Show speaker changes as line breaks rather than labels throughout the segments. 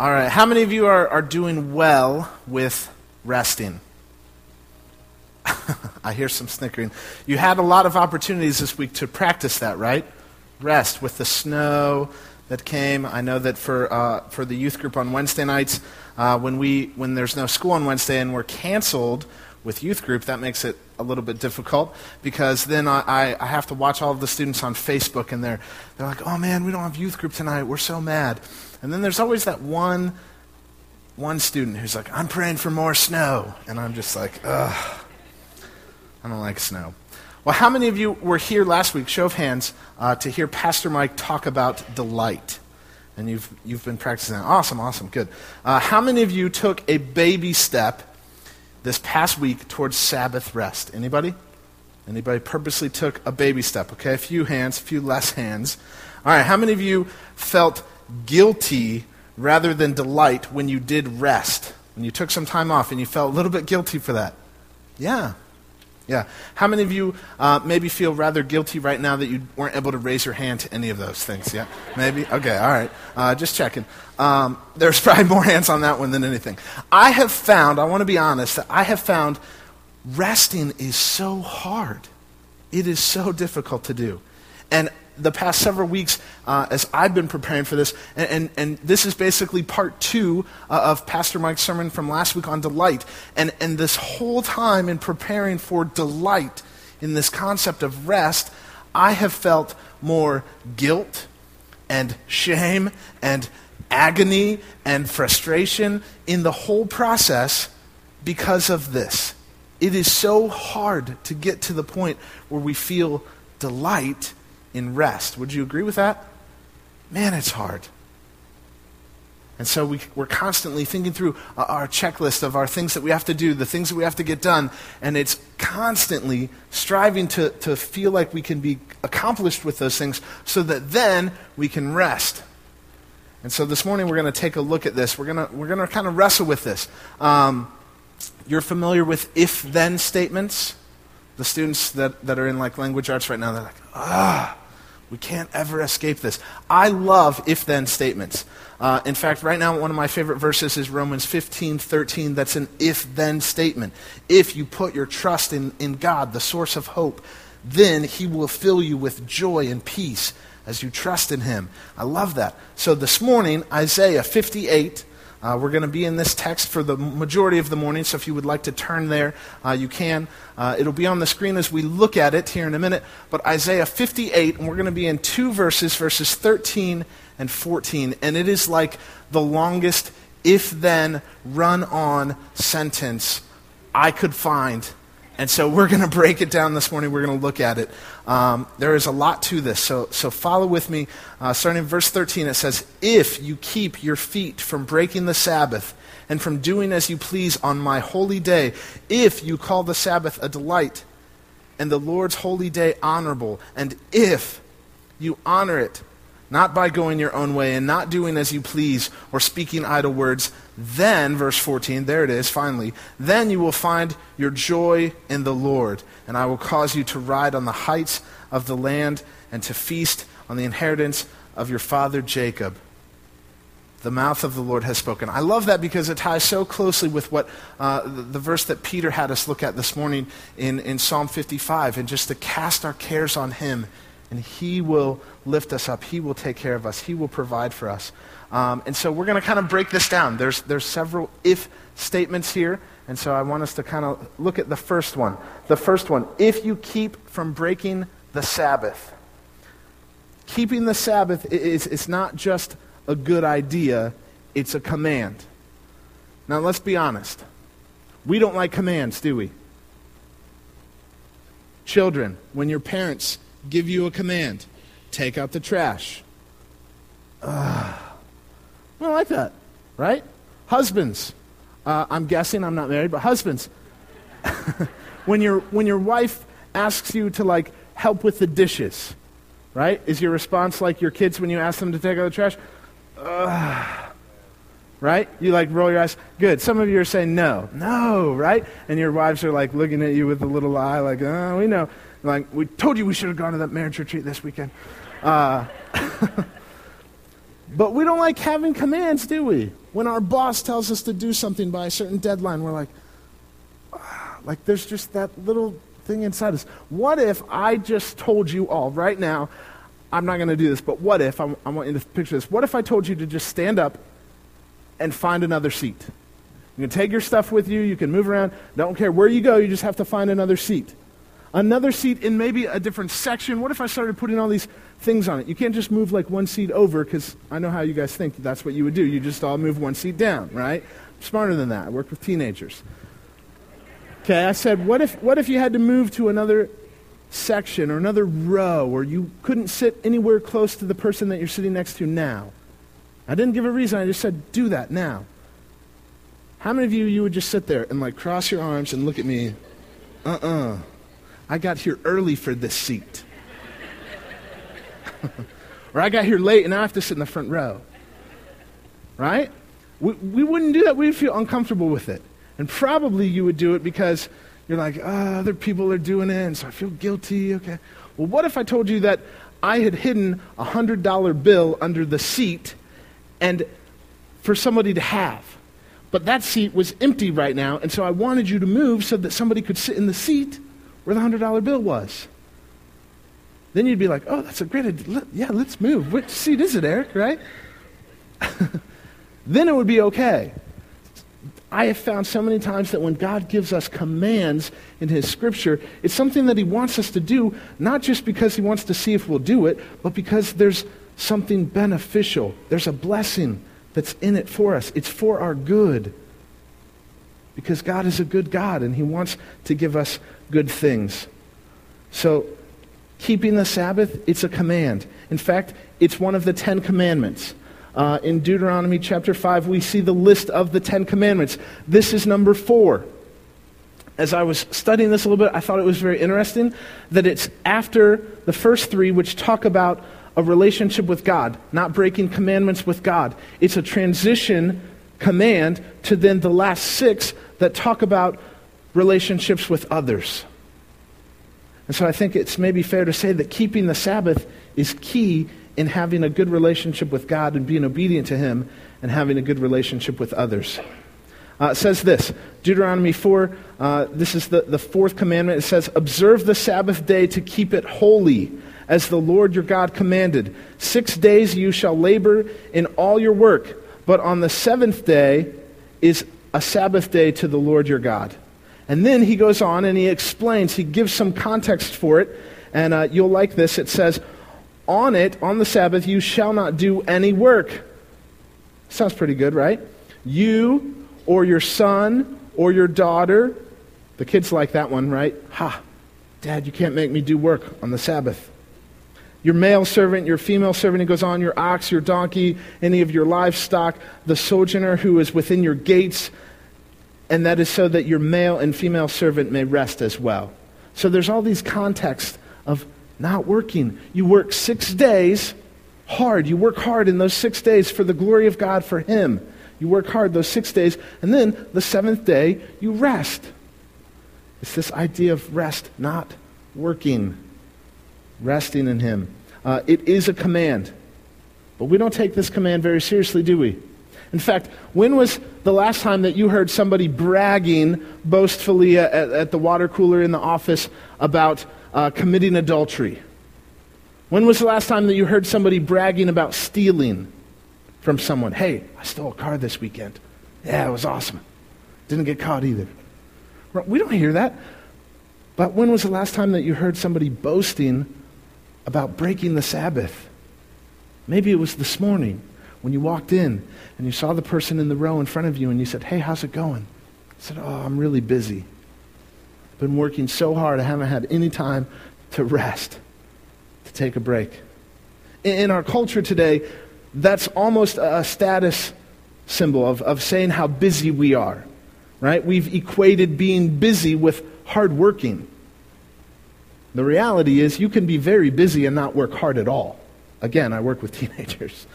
All right, how many of you are, are doing well with resting? I hear some snickering. You had a lot of opportunities this week to practice that, right? Rest with the snow that came. I know that for, uh, for the youth group on Wednesday nights, uh, when, we, when there's no school on Wednesday and we're canceled with youth group, that makes it a little bit difficult because then I, I have to watch all of the students on Facebook and they're, they're like, oh man, we don't have youth group tonight. We're so mad. And then there's always that one, one student who's like, I'm praying for more snow. And I'm just like, ugh, I don't like snow. Well, how many of you were here last week, show of hands, uh, to hear Pastor Mike talk about delight? And you've, you've been practicing that. Awesome, awesome, good. Uh, how many of you took a baby step this past week towards Sabbath rest? Anybody? Anybody purposely took a baby step? Okay, a few hands, a few less hands. All right, how many of you felt guilty rather than delight when you did rest? When you took some time off and you felt a little bit guilty for that? Yeah. Yeah. How many of you uh, maybe feel rather guilty right now that you weren't able to raise your hand to any of those things? Yeah? Maybe? Okay, all right. Uh, just checking. Um, there's probably more hands on that one than anything. I have found, I want to be honest, that I have found resting is so hard. It is so difficult to do. And the past several weeks uh, as I've been preparing for this, and, and, and this is basically part two uh, of Pastor Mike's sermon from last week on delight. And, and this whole time in preparing for delight in this concept of rest, I have felt more guilt and shame and agony and frustration in the whole process because of this. It is so hard to get to the point where we feel delight in rest. Would you agree with that? Man, it's hard. And so we, are constantly thinking through our checklist of our things that we have to do, the things that we have to get done, and it's constantly striving to, to feel like we can be accomplished with those things so that then we can rest. And so this morning we're going to take a look at this. We're going we're to kind of wrestle with this. Um, you're familiar with if then statements? The students that, that are in like language arts right now, they're like, ah. We can't ever escape this. I love if then statements. Uh, in fact, right now, one of my favorite verses is Romans 15 13. That's an if then statement. If you put your trust in, in God, the source of hope, then he will fill you with joy and peace as you trust in him. I love that. So this morning, Isaiah 58, uh, we're going to be in this text for the majority of the morning, so if you would like to turn there, uh, you can. Uh, it'll be on the screen as we look at it here in a minute. But Isaiah 58, and we're going to be in two verses, verses 13 and 14. And it is like the longest if then run on sentence I could find and so we're going to break it down this morning. We're going to look at it. Um, there is a lot to this. So, so follow with me. Uh, starting in verse 13, it says, If you keep your feet from breaking the Sabbath and from doing as you please on my holy day, if you call the Sabbath a delight and the Lord's holy day honorable, and if you honor it, not by going your own way and not doing as you please or speaking idle words, then, verse 14, there it is, finally, then you will find your joy in the Lord, and I will cause you to ride on the heights of the land and to feast on the inheritance of your father Jacob. The mouth of the Lord has spoken. I love that because it ties so closely with what uh, the, the verse that Peter had us look at this morning in, in Psalm 55, and just to cast our cares on him and He will lift us up. He will take care of us. He will provide for us. Um, and so we're going to kind of break this down. There's, there's several if statements here. And so I want us to kind of look at the first one. The first one if you keep from breaking the Sabbath. Keeping the Sabbath is it's not just a good idea, it's a command. Now, let's be honest. We don't like commands, do we? Children, when your parents give you a command take out the trash. Uh, I don't like that, right? Husbands, uh, I'm guessing I'm not married, but husbands, when, your, when your wife asks you to like help with the dishes, right? Is your response like your kids when you ask them to take out the trash? Uh, right? You like roll your eyes. Good. Some of you are saying no, no, right? And your wives are like looking at you with a little eye, like, oh, we know. Like, we told you we should have gone to that marriage retreat this weekend. Uh, But we don't like having commands, do we? When our boss tells us to do something by a certain deadline, we're like, ah, like there's just that little thing inside us. What if I just told you all right now, I'm not going to do this, but what if, I, I want you to picture this, what if I told you to just stand up and find another seat? You can take your stuff with you, you can move around, don't care where you go, you just have to find another seat. Another seat in maybe a different section. What if I started putting all these things on it? You can't just move like one seat over because I know how you guys think that's what you would do. You just all move one seat down, right? I'm smarter than that. I work with teenagers. Okay, I said, what if, what if you had to move to another section or another row or you couldn't sit anywhere close to the person that you're sitting next to now? I didn't give a reason. I just said, do that now. How many of you, you would just sit there and like cross your arms and look at me? Uh-uh. I got here early for this seat. or I got here late and I have to sit in the front row. Right? We, we wouldn't do that. We'd feel uncomfortable with it. And probably you would do it because you're like, oh, other people are doing it, and so I feel guilty. Okay. Well, what if I told you that I had hidden a $100 bill under the seat and for somebody to have? But that seat was empty right now, and so I wanted you to move so that somebody could sit in the seat where the $100 bill was. Then you'd be like, oh, that's a great idea. Yeah, let's move. Which seat is it, Eric, right? then it would be okay. I have found so many times that when God gives us commands in His Scripture, it's something that He wants us to do, not just because He wants to see if we'll do it, but because there's something beneficial. There's a blessing that's in it for us. It's for our good. Because God is a good God, and He wants to give us good things. So, keeping the Sabbath, it's a command. In fact, it's one of the Ten Commandments. Uh, in Deuteronomy chapter 5, we see the list of the Ten Commandments. This is number four. As I was studying this a little bit, I thought it was very interesting that it's after the first three, which talk about a relationship with God, not breaking commandments with God. It's a transition command to then the last six that talk about relationships with others. And so I think it's maybe fair to say that keeping the Sabbath is key in having a good relationship with God and being obedient to Him and having a good relationship with others. Uh, it says this Deuteronomy 4, uh, this is the, the fourth commandment. It says, Observe the Sabbath day to keep it holy, as the Lord your God commanded. Six days you shall labor in all your work, but on the seventh day is a Sabbath day to the Lord your God. And then he goes on and he explains, he gives some context for it, and uh, you'll like this. It says, on it, on the Sabbath, you shall not do any work. Sounds pretty good, right? You or your son or your daughter, the kids like that one, right? Ha, Dad, you can't make me do work on the Sabbath. Your male servant, your female servant, he goes on, your ox, your donkey, any of your livestock, the sojourner who is within your gates, and that is so that your male and female servant may rest as well. So there's all these contexts of not working. You work six days hard. You work hard in those six days for the glory of God, for Him. You work hard those six days, and then the seventh day, you rest. It's this idea of rest, not working, resting in Him. Uh, it is a command, but we don't take this command very seriously, do we? In fact, when was the last time that you heard somebody bragging boastfully at, at the water cooler in the office about uh, committing adultery? When was the last time that you heard somebody bragging about stealing from someone? Hey, I stole a car this weekend. Yeah, it was awesome. Didn't get caught either. We don't hear that. But when was the last time that you heard somebody boasting about breaking the Sabbath? Maybe it was this morning when you walked in and you saw the person in the row in front of you and you said, Hey, how's it going? I said, Oh, I'm really busy I've been working so hard, I haven't had any time to rest, to take a break. In our culture today, that's almost a status symbol of, of saying how busy we are, right? We've equated being busy with hard working. The reality is, you can be very busy and not work hard at all. Again, I work with teenagers.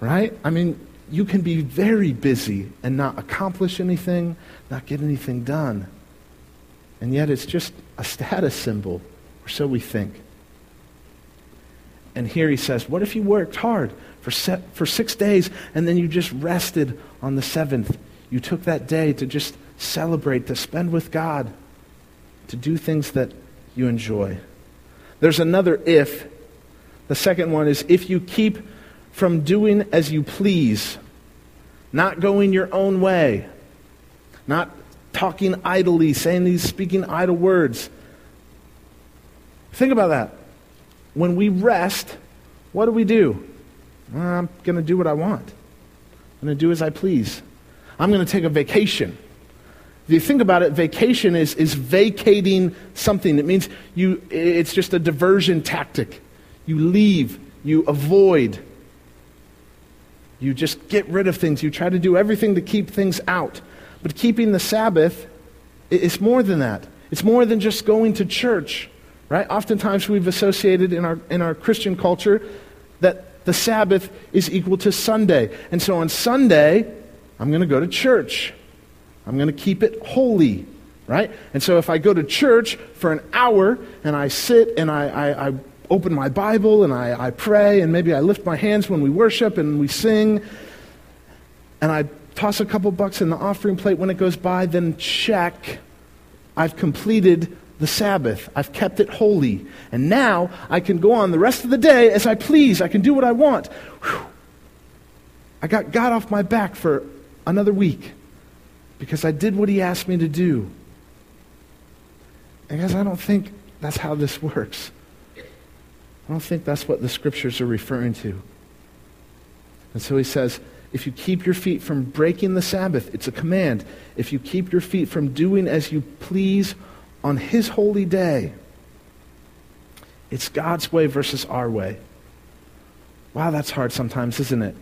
Right? I mean, you can be very busy and not accomplish anything, not get anything done. And yet it's just a status symbol, or so we think. And here he says, What if you worked hard for, se- for six days and then you just rested on the seventh? You took that day to just celebrate, to spend with God, to do things that you enjoy. There's another if. The second one is if you keep from doing as you please, not going your own way, not talking idly, saying these, speaking idle words. Think about that. When we rest, what do we do? I'm going to do what I want. I'm going to do as I please. I'm going to take a vacation. If you think about it, vacation is, is vacating something. It means you, it's just a diversion tactic. You leave, you avoid, you just get rid of things. You try to do everything to keep things out. But keeping the Sabbath is more than that. It's more than just going to church, right? Oftentimes we've associated in our, in our Christian culture that the Sabbath is equal to Sunday. And so on Sunday, I'm going to go to church. I'm going to keep it holy, right? And so if I go to church for an hour and I sit and I, I, I open my Bible and I, I pray and maybe I lift my hands when we worship and we sing and I toss a couple bucks in the offering plate when it goes by, then check. I've completed the Sabbath. I've kept it holy. And now I can go on the rest of the day as I please. I can do what I want. Whew. I got God off my back for another week because I did what he asked me to do. And guys, I don't think that's how this works. I don't think that's what the scriptures are referring to. And so he says, if you keep your feet from breaking the Sabbath, it's a command. If you keep your feet from doing as you please on his holy day, it's God's way versus our way. Wow, that's hard sometimes, isn't it?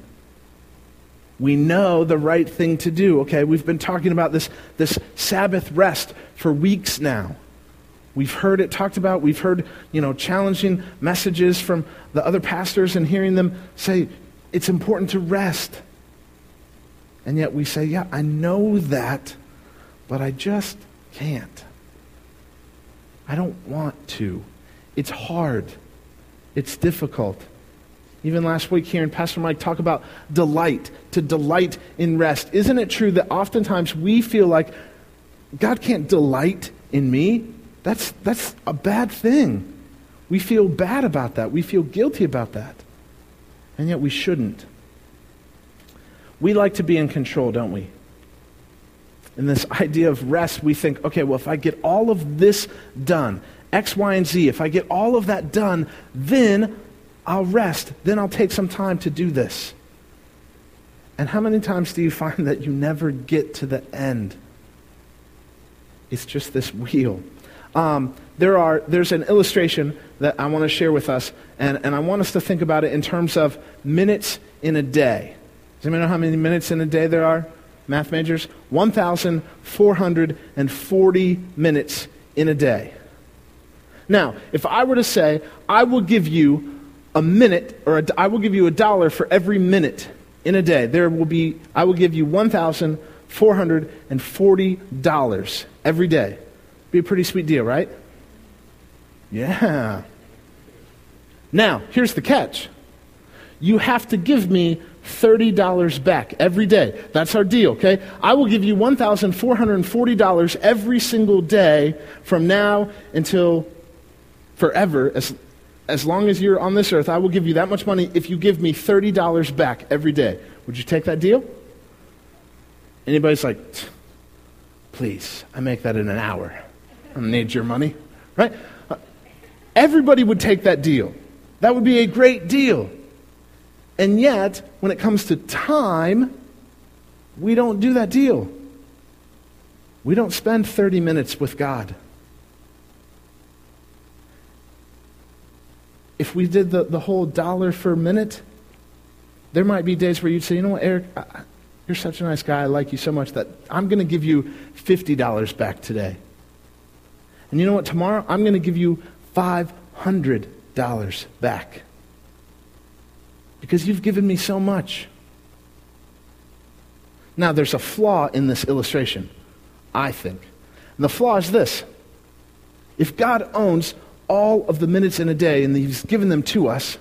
We know the right thing to do. Okay, we've been talking about this, this Sabbath rest for weeks now. We've heard it talked about. We've heard, you know, challenging messages from the other pastors and hearing them say it's important to rest. And yet we say, yeah, I know that, but I just can't. I don't want to. It's hard. It's difficult. Even last week here, and Pastor Mike talk about delight, to delight in rest. Isn't it true that oftentimes we feel like God can't delight in me? That's, that's a bad thing. We feel bad about that. We feel guilty about that. And yet we shouldn't. We like to be in control, don't we? In this idea of rest, we think, okay, well, if I get all of this done, X, Y, and Z, if I get all of that done, then I'll rest. Then I'll take some time to do this. And how many times do you find that you never get to the end? It's just this wheel. Um, there are, there's an illustration that I want to share with us, and, and I want us to think about it in terms of minutes in a day. Does anybody know how many minutes in a day there are? Math majors? 1,440 minutes in a day. Now, if I were to say, I will give you a minute, or a, I will give you a dollar for every minute in a day, there will be, I will give you $1,440 every day. Be a pretty sweet deal, right? Yeah. Now, here's the catch you have to give me $30 back every day. That's our deal, okay? I will give you $1,440 every single day from now until forever. As, as long as you're on this earth, I will give you that much money if you give me $30 back every day. Would you take that deal? Anybody's like, please, I make that in an hour. I need your money, right? Everybody would take that deal. That would be a great deal. And yet, when it comes to time, we don't do that deal. We don't spend 30 minutes with God. If we did the, the whole dollar per minute, there might be days where you'd say, you know what, Eric, I, you're such a nice guy. I like you so much that I'm going to give you $50 back today. And you know what? Tomorrow I'm going to give you $500 back. Because you've given me so much. Now, there's a flaw in this illustration, I think. And the flaw is this if God owns all of the minutes in a day and He's given them to us,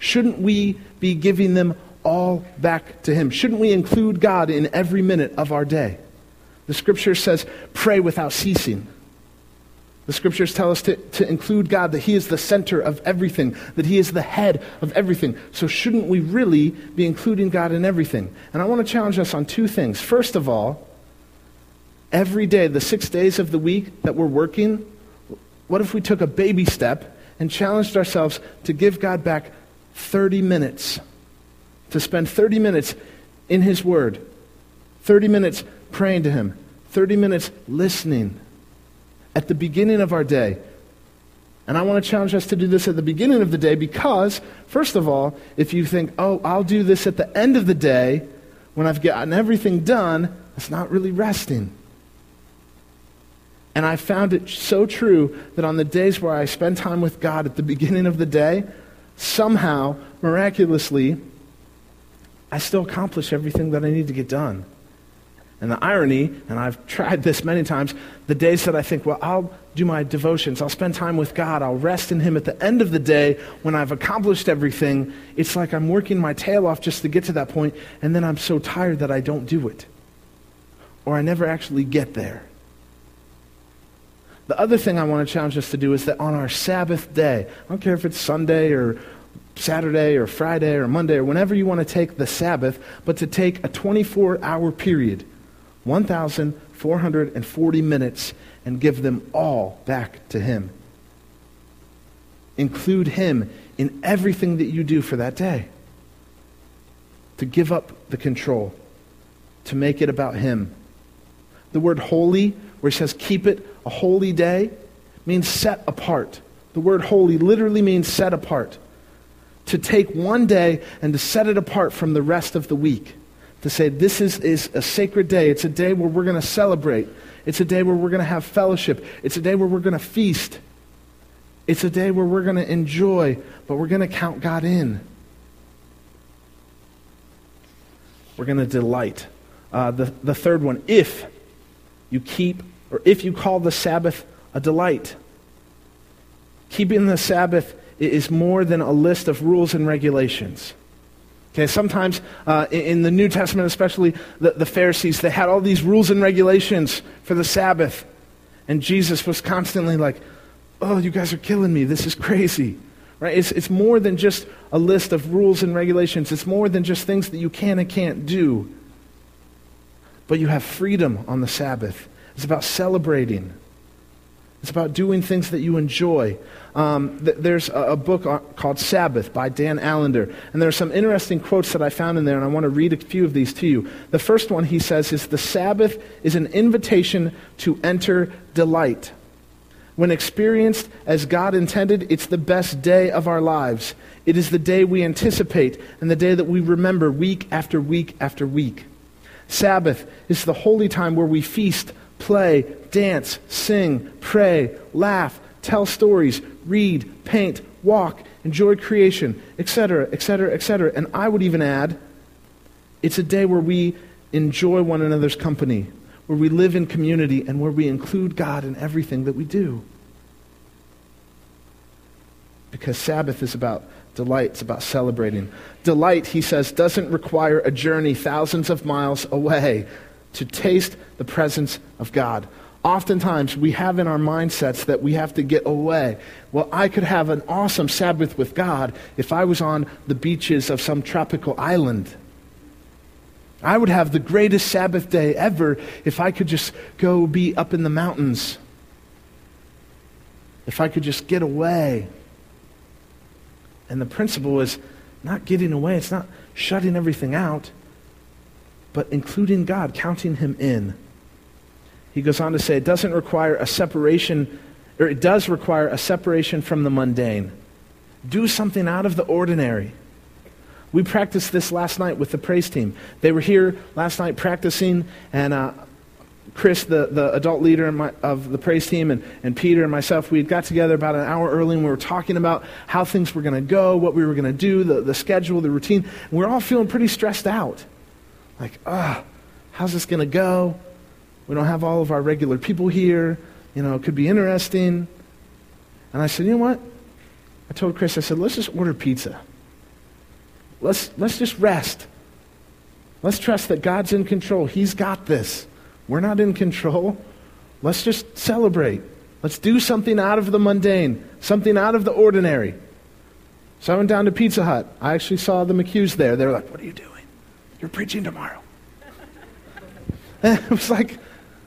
Shouldn't we be giving them all back to Him? Shouldn't we include God in every minute of our day? The scripture says, pray without ceasing. The scriptures tell us to, to include God, that He is the center of everything, that He is the head of everything. So, shouldn't we really be including God in everything? And I want to challenge us on two things. First of all, every day, the six days of the week that we're working, what if we took a baby step and challenged ourselves to give God back 30 minutes? To spend 30 minutes in His Word, 30 minutes praying to Him, 30 minutes listening at the beginning of our day. And I want to challenge us to do this at the beginning of the day because, first of all, if you think, oh, I'll do this at the end of the day when I've gotten everything done, it's not really resting. And I found it so true that on the days where I spend time with God at the beginning of the day, somehow, miraculously, I still accomplish everything that I need to get done. And the irony, and I've tried this many times, the days that I think, well, I'll do my devotions, I'll spend time with God, I'll rest in Him at the end of the day when I've accomplished everything, it's like I'm working my tail off just to get to that point, and then I'm so tired that I don't do it. Or I never actually get there. The other thing I want to challenge us to do is that on our Sabbath day, I don't care if it's Sunday or Saturday or Friday or Monday or whenever you want to take the Sabbath, but to take a 24 hour period 1,440 minutes and give them all back to Him. Include Him in everything that you do for that day. To give up the control, to make it about Him. The word holy, where he says keep it a holy day, means set apart. The word holy literally means set apart. To take one day and to set it apart from the rest of the week to say this is, is a sacred day. It's a day where we're going to celebrate. It's a day where we're going to have fellowship. It's a day where we're going to feast. It's a day where we're going to enjoy, but we're going to count God in. We're going to delight. Uh, the, the third one, if you keep, or if you call the Sabbath a delight. Keeping the Sabbath is more than a list of rules and regulations. Okay, sometimes uh, in the New Testament, especially the, the Pharisees, they had all these rules and regulations for the Sabbath. And Jesus was constantly like, oh, you guys are killing me. This is crazy. Right? It's, it's more than just a list of rules and regulations. It's more than just things that you can and can't do. But you have freedom on the Sabbath. It's about celebrating. It's about doing things that you enjoy. Um, th- there's a, a book called Sabbath by Dan Allender, and there are some interesting quotes that I found in there, and I want to read a few of these to you. The first one he says is The Sabbath is an invitation to enter delight. When experienced as God intended, it's the best day of our lives. It is the day we anticipate and the day that we remember week after week after week. Sabbath is the holy time where we feast, play, dance, sing, pray, laugh, tell stories, read, paint, walk, enjoy creation, etc., etc., etc. And I would even add, it's a day where we enjoy one another's company, where we live in community, and where we include God in everything that we do. Because Sabbath is about delight, it's about celebrating. Delight, he says, doesn't require a journey thousands of miles away to taste the presence of God. Oftentimes, we have in our mindsets that we have to get away. Well, I could have an awesome Sabbath with God if I was on the beaches of some tropical island. I would have the greatest Sabbath day ever if I could just go be up in the mountains. If I could just get away. And the principle is not getting away, it's not shutting everything out, but including God, counting Him in. He goes on to say it doesn't require a separation, or it does require a separation from the mundane. Do something out of the ordinary. We practiced this last night with the praise team. They were here last night practicing, and uh, Chris, the, the adult leader my, of the praise team, and, and Peter and myself, we had got together about an hour early and we were talking about how things were going to go, what we were going to do, the, the schedule, the routine. And we are all feeling pretty stressed out. Like, ah, how's this going to go? We don't have all of our regular people here. You know, it could be interesting. And I said, you know what? I told Chris, I said, let's just order pizza. let's, let's just rest. Let's trust that God's in control. He's got this. We're not in control. Let's just celebrate. Let's do something out of the mundane, something out of the ordinary. So I went down to Pizza Hut. I actually saw the McHughes there. They were like, What are you doing? You're preaching tomorrow. and it was like,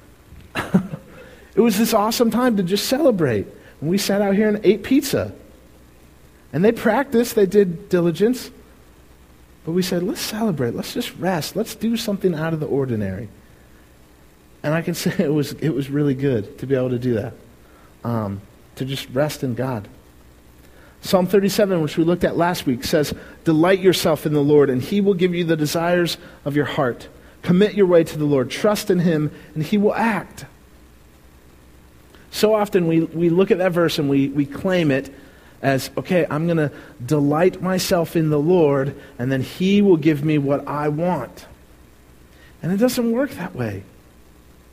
it was this awesome time to just celebrate. And we sat out here and ate pizza. And they practiced, they did diligence. But we said, let's celebrate. Let's just rest. Let's do something out of the ordinary. And I can say it was, it was really good to be able to do that, um, to just rest in God. Psalm 37, which we looked at last week, says, Delight yourself in the Lord, and he will give you the desires of your heart. Commit your way to the Lord. Trust in him, and he will act. So often we, we look at that verse and we, we claim it as, okay, I'm going to delight myself in the Lord, and then he will give me what I want. And it doesn't work that way.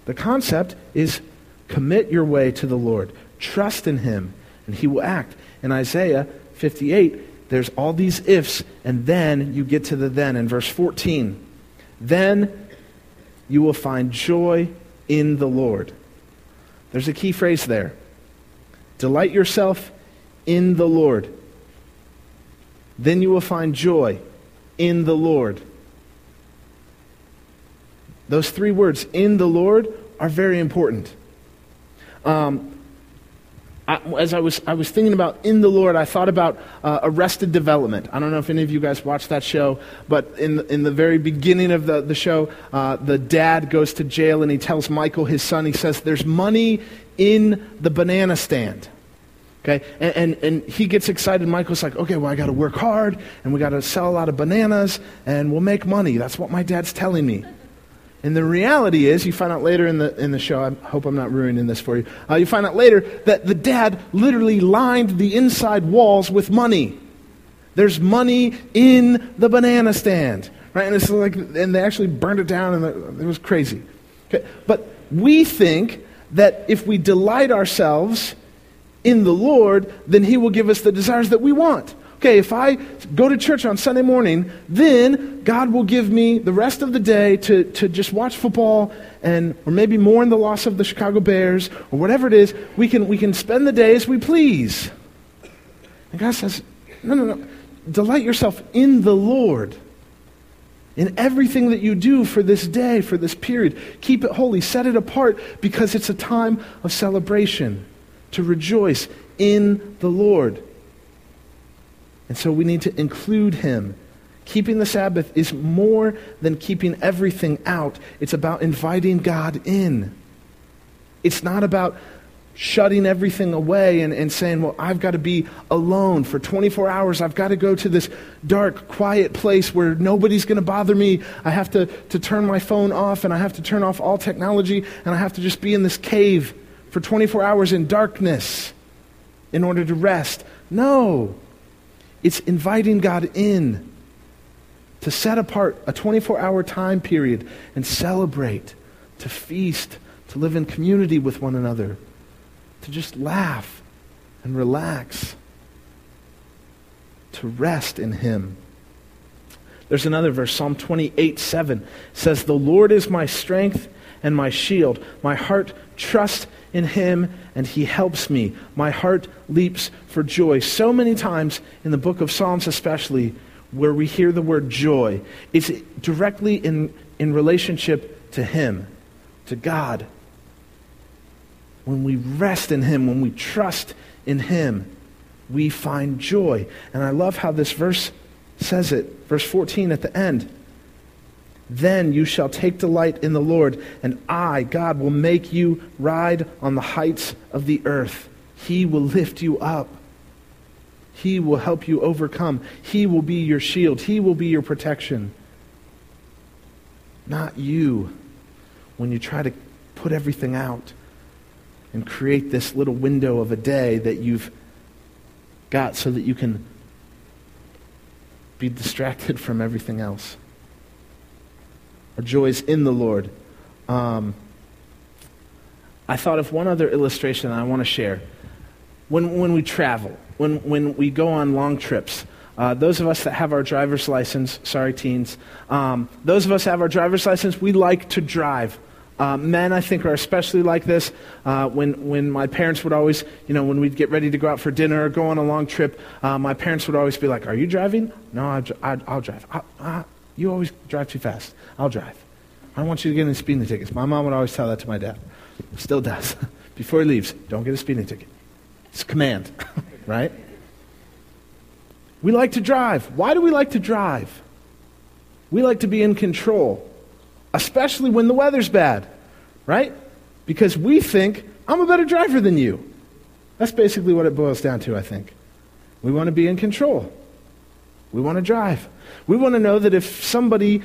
The concept is commit your way to the Lord, trust in him, and he will act. In Isaiah 58, there's all these ifs, and then you get to the then in verse 14. Then you will find joy in the Lord. There's a key phrase there. Delight yourself in the Lord. Then you will find joy in the Lord. Those three words, in the Lord, are very important. Um, I, as I was, I was thinking about in the Lord, I thought about uh, Arrested Development. I don't know if any of you guys watched that show, but in in the very beginning of the, the show, uh, the dad goes to jail and he tells Michael, his son, he says, There's money in the banana stand. Okay? And, and, and, he gets excited. Michael's like, okay, well, I got to work hard, and we got to sell a lot of bananas, and we'll make money. That's what my dad's telling me. And the reality is, you find out later in the, in the show, I hope I'm not ruining this for you. Uh, you find out later that the dad literally lined the inside walls with money. There's money in the banana stand. Right? And, it's like, and they actually burned it down, and it was crazy. Okay? But we think that if we delight ourselves in the Lord, then He will give us the desires that we want okay, if I go to church on Sunday morning, then God will give me the rest of the day to, to just watch football and or maybe mourn the loss of the Chicago Bears or whatever it is. We can, we can spend the day as we please. And God says, no, no, no. Delight yourself in the Lord. In everything that you do for this day, for this period, keep it holy, set it apart because it's a time of celebration, to rejoice in the Lord. And so we need to include him. Keeping the Sabbath is more than keeping everything out, it's about inviting God in. It's not about shutting everything away and, and saying, Well, I've got to be alone for 24 hours. I've got to go to this dark, quiet place where nobody's going to bother me. I have to, to turn my phone off and I have to turn off all technology and I have to just be in this cave for 24 hours in darkness in order to rest. No. It's inviting God in to set apart a 24 hour time period and celebrate, to feast, to live in community with one another, to just laugh and relax, to rest in Him. There's another verse, Psalm 28 7 says, The Lord is my strength and my shield. My heart trusts in him and he helps me. My heart leaps for joy. So many times in the book of Psalms, especially, where we hear the word joy, it's directly in, in relationship to him, to God. When we rest in him, when we trust in him, we find joy. And I love how this verse says it. Verse 14 at the end. Then you shall take delight in the Lord, and I, God, will make you ride on the heights of the earth. He will lift you up. He will help you overcome. He will be your shield. He will be your protection. Not you when you try to put everything out and create this little window of a day that you've got so that you can be distracted from everything else. Our joy is in the Lord. Um, I thought of one other illustration I want to share. When, when we travel, when, when we go on long trips, Uh, those of us that have our driver's license, sorry, teens, um, those of us that have our driver's license, we like to drive. Uh, men, I think, are especially like this. Uh, when, when my parents would always, you know, when we'd get ready to go out for dinner or go on a long trip, uh, my parents would always be like, Are you driving? No, I, will drive. I, I, you always drive too fast. I'll drive. I don't want you to get any speeding tickets. My mom would always tell that to my dad. Still does. Before he leaves, don't get a speeding ticket. It's a command, right? We like to drive. Why do we like to drive? We like to be in control especially when the weather's bad, right? Because we think, I'm a better driver than you. That's basically what it boils down to, I think. We want to be in control. We want to drive. We want to know that if somebody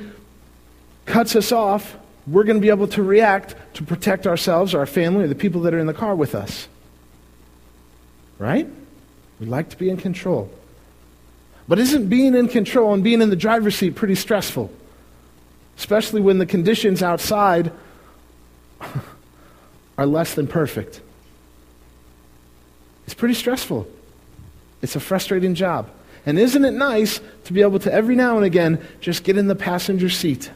cuts us off, we're going to be able to react to protect ourselves, our family, or the people that are in the car with us. Right? We like to be in control. But isn't being in control and being in the driver's seat pretty stressful? especially when the conditions outside are less than perfect. It's pretty stressful. It's a frustrating job. And isn't it nice to be able to every now and again just get in the passenger seat,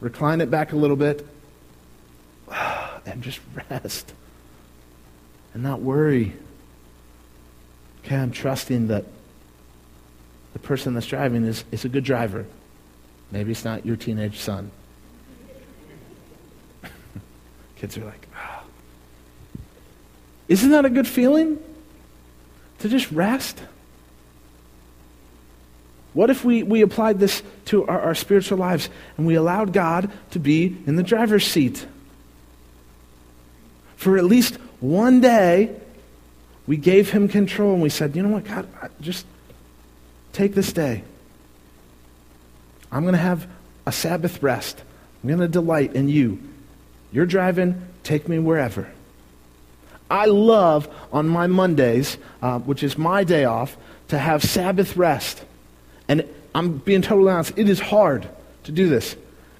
recline it back a little bit, and just rest and not worry? Okay, I'm trusting that the person that's driving is, is a good driver. Maybe it's not your teenage son. Kids are like, oh. Isn't that a good feeling? To just rest? What if we, we applied this to our, our spiritual lives and we allowed God to be in the driver's seat? For at least one day, we gave him control and we said, you know what, God, just take this day. I'm going to have a Sabbath rest. I'm going to delight in you. You're driving, take me wherever. I love on my Mondays, uh, which is my day off, to have Sabbath rest. And I'm being totally honest, it is hard to do this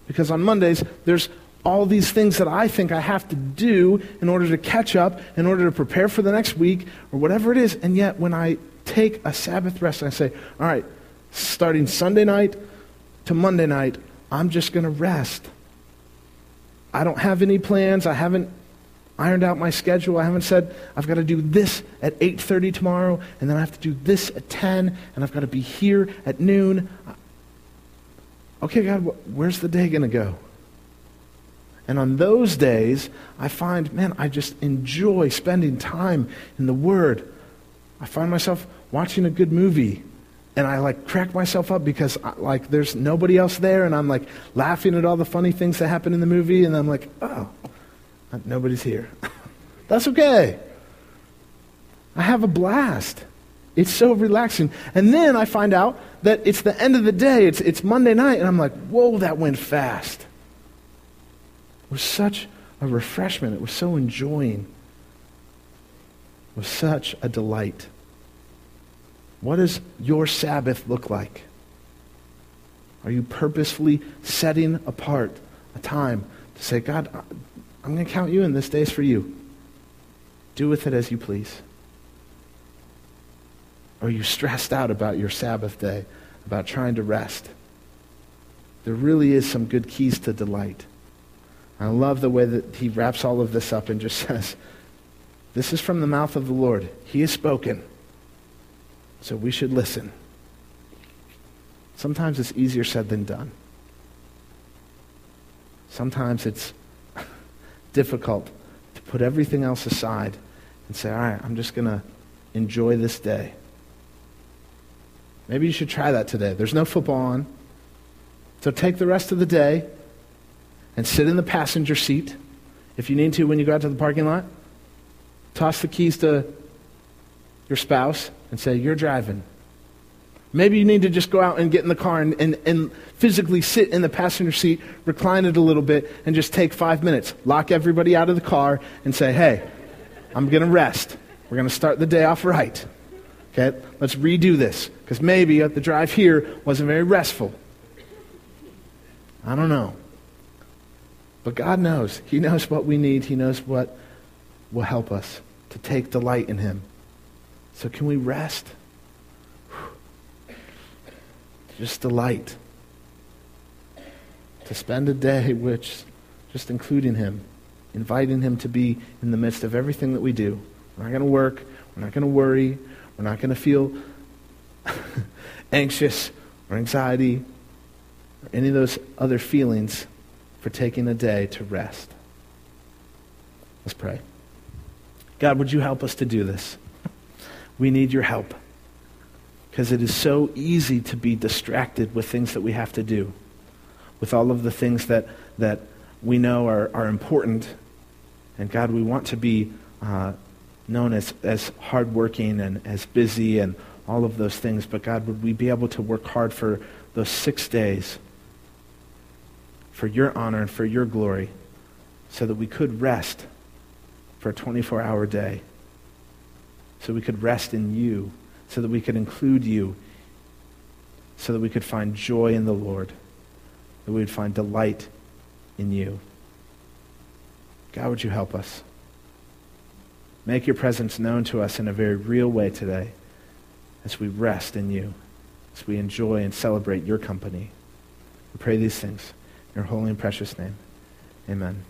because on Mondays, there's all these things that I think I have to do in order to catch up, in order to prepare for the next week, or whatever it is. And yet, when I take a Sabbath rest, I say, all right, starting Sunday night, to Monday night, I'm just going to rest. I don't have any plans. I haven't ironed out my schedule. I haven't said I've got to do this at 8:30 tomorrow and then I have to do this at 10 and I've got to be here at noon. Okay, God, where's the day going to go? And on those days, I find, man, I just enjoy spending time in the Word. I find myself watching a good movie and I like crack myself up because like there's nobody else there, and I'm like laughing at all the funny things that happen in the movie, and I'm like, oh, nobody's here. That's okay. I have a blast. It's so relaxing. And then I find out that it's the end of the day. It's, it's Monday night, and I'm like, whoa, that went fast. It was such a refreshment. It was so enjoying. It was such a delight. What does your Sabbath look like? Are you purposefully setting apart a time to say, God, I'm going to count you in this day's for you? Do with it as you please. Are you stressed out about your Sabbath day, about trying to rest? There really is some good keys to delight. I love the way that he wraps all of this up and just says, This is from the mouth of the Lord. He has spoken. So we should listen. Sometimes it's easier said than done. Sometimes it's difficult to put everything else aside and say, all right, I'm just going to enjoy this day. Maybe you should try that today. There's no football on. So take the rest of the day and sit in the passenger seat. If you need to, when you go out to the parking lot, toss the keys to your spouse and say, You're driving. Maybe you need to just go out and get in the car and, and, and physically sit in the passenger seat, recline it a little bit, and just take five minutes. Lock everybody out of the car and say, Hey, I'm going to rest. We're going to start the day off right. Okay? Let's redo this. Because maybe the drive here wasn't very restful. I don't know. But God knows. He knows what we need, He knows what will help us to take delight in Him. So can we rest? Just delight. To spend a day which just including him, inviting him to be in the midst of everything that we do. We're not going to work. We're not going to worry. We're not going to feel anxious or anxiety or any of those other feelings for taking a day to rest. Let's pray. God, would you help us to do this? We need your help because it is so easy to be distracted with things that we have to do, with all of the things that, that we know are, are important. And God, we want to be uh, known as, as hardworking and as busy and all of those things. But God, would we be able to work hard for those six days for your honor and for your glory so that we could rest for a 24 hour day, so we could rest in you, so that we could include you, so that we could find joy in the Lord, that we would find delight in you. God, would you help us? Make your presence known to us in a very real way today as we rest in you, as we enjoy and celebrate your company. We pray these things in your holy and precious name. Amen.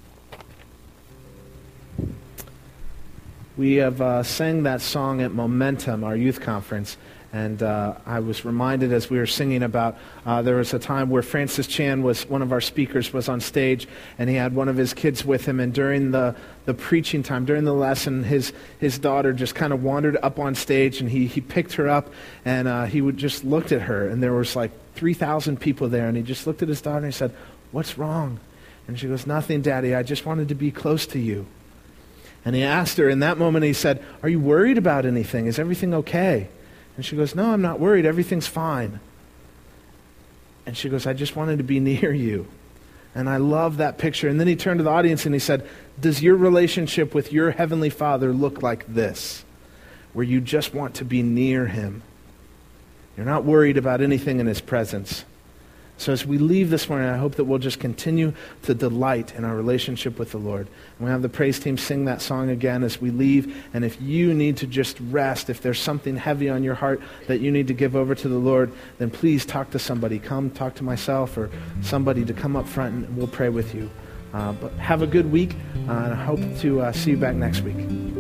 We have uh, sang that song at Momentum, our youth conference. And uh, I was reminded as we were singing about uh, there was a time where Francis Chan was one of our speakers was on stage and he had one of his kids with him and during the, the preaching time during the lesson his, his daughter just kind of wandered up on stage and he, he picked her up and uh, he would just looked at her and there was like 3,000 people there and he just looked at his daughter and he said what's wrong and she goes nothing daddy I just wanted to be close to you and he asked her in that moment he said are you worried about anything is everything okay and she goes, No, I'm not worried. Everything's fine. And she goes, I just wanted to be near you. And I love that picture. And then he turned to the audience and he said, Does your relationship with your Heavenly Father look like this? Where you just want to be near Him. You're not worried about anything in His presence. So as we leave this morning, I hope that we'll just continue to delight in our relationship with the Lord. And we'll have the praise team sing that song again as we leave. And if you need to just rest, if there's something heavy on your heart that you need to give over to the Lord, then please talk to somebody. Come talk to myself or somebody to come up front and we'll pray with you. Uh, but have a good week, uh, and I hope to uh, see you back next week.